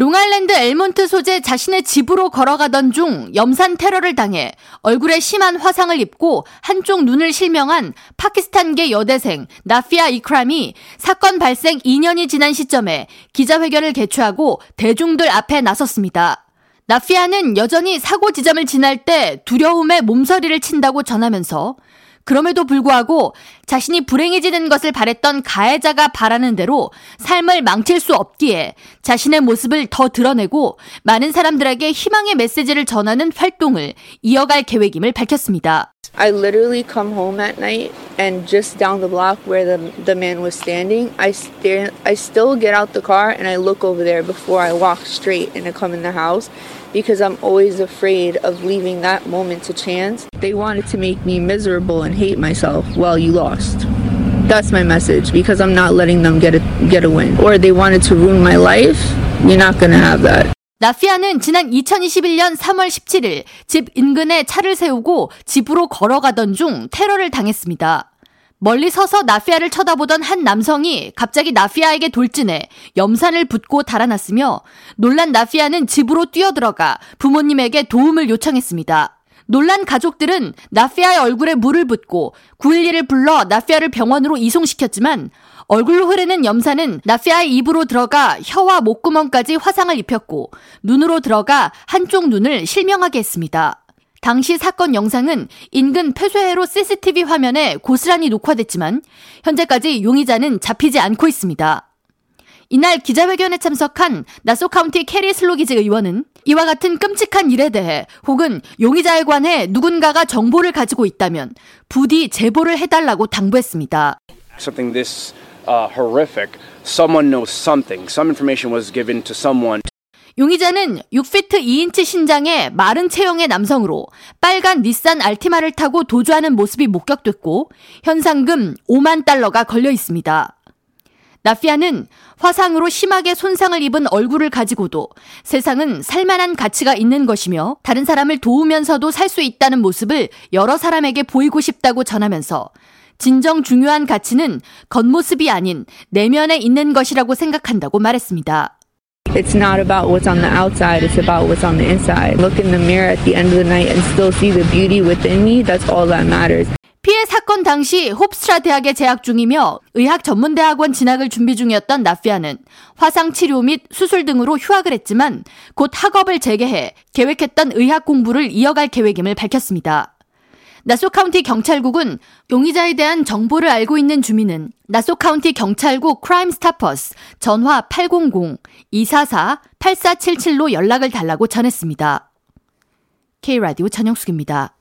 롱아일랜드 엘몬트 소재 자신의 집으로 걸어가던 중 염산 테러를 당해 얼굴에 심한 화상을 입고 한쪽 눈을 실명한 파키스탄계 여대생 나피아 이크람이 사건 발생 2년이 지난 시점에 기자회견을 개최하고 대중들 앞에 나섰습니다. 나피아는 여전히 사고 지점을 지날 때 두려움에 몸서리를 친다고 전하면서 그럼에도 불구하고 자신이 불행해지는 것을 바랬던 가해자가 바라는 대로 삶을 망칠 수 없기에 자신의 모습을 더 드러내고 많은 사람들에게 희망의 메시지를 전하는 활동을 이어갈 계획임을 밝혔습니다. I literally come home at night and just down the block where the the man was standing, I stand I still get out the car and I look over there before I walk straight and I come in the house because I'm always afraid of leaving that moment to chance. They wanted to make me miserable and hate myself. Well, you lost. That's my message because I'm not letting them get a get a win. Or they wanted to ruin my life. You're not going to have that. 나피아는 지난 2021년 3월 17일 집 인근에 차를 세우고 집으로 걸어가던 중 테러를 당했습니다. 멀리 서서 나피아를 쳐다보던 한 남성이 갑자기 나피아에게 돌진해 염산을 붓고 달아났으며 놀란 나피아는 집으로 뛰어들어가 부모님에게 도움을 요청했습니다. 놀란 가족들은 나피아의 얼굴에 물을 붓고 911을 불러 나피아를 병원으로 이송시켰지만 얼굴로 흐르는 염산은 나피아의 입으로 들어가 혀와 목구멍까지 화상을 입혔고 눈으로 들어가 한쪽 눈을 실명하게 했습니다. 당시 사건 영상은 인근 폐쇄회로 CCTV 화면에 고스란히 녹화됐지만 현재까지 용의자는 잡히지 않고 있습니다. 이날 기자회견에 참석한 나소 카운티 캐리 슬로기즈 의원은 이와 같은 끔찍한 일에 대해 혹은 용의자에 관해 누군가가 정보를 가지고 있다면 부디 제보를 해달라고 당부했습니다. Something this uh, horrific, someone knows something. Some information was given to someone. 용의자는 6피트 2인치 신장의 마른 체형의 남성으로 빨간 닛산 알티마를 타고 도주하는 모습이 목격됐고 현상금 5만 달러가 걸려 있습니다. 나피아는 화상으로 심하게 손상을 입은 얼굴을 가지고도 세상은 살만한 가치가 있는 것이며 다른 사람을 도우면서도 살 수 있다는 모습을 여러 사람에게 보이고 싶다고 전하면서 진정 중요한 가치는 겉모습이 아닌 내면에 있는 것이라고 생각한다고 말했습니다. It's not about what's on the outside, it's about what's on the inside. Look in the mirror at the end of the night and still see the beauty within me. That's all that matters. 피해 사건 당시 홉스트라 대학에 재학 중이며 의학 전문대학원 진학을 준비 중이었던 나피아는 화상 치료 및 수술 등으로 휴학을 했지만 곧 학업을 재개해 계획했던 의학 공부를 이어갈 계획임을 밝혔습니다. 나소 카운티 경찰국은 용의자에 대한 정보를 알고 있는 주민은 나소 카운티 경찰국 Crime Stoppers 전화 800-244-8477로 연락을 달라고 전했습니다. K라디오 전영숙입니다.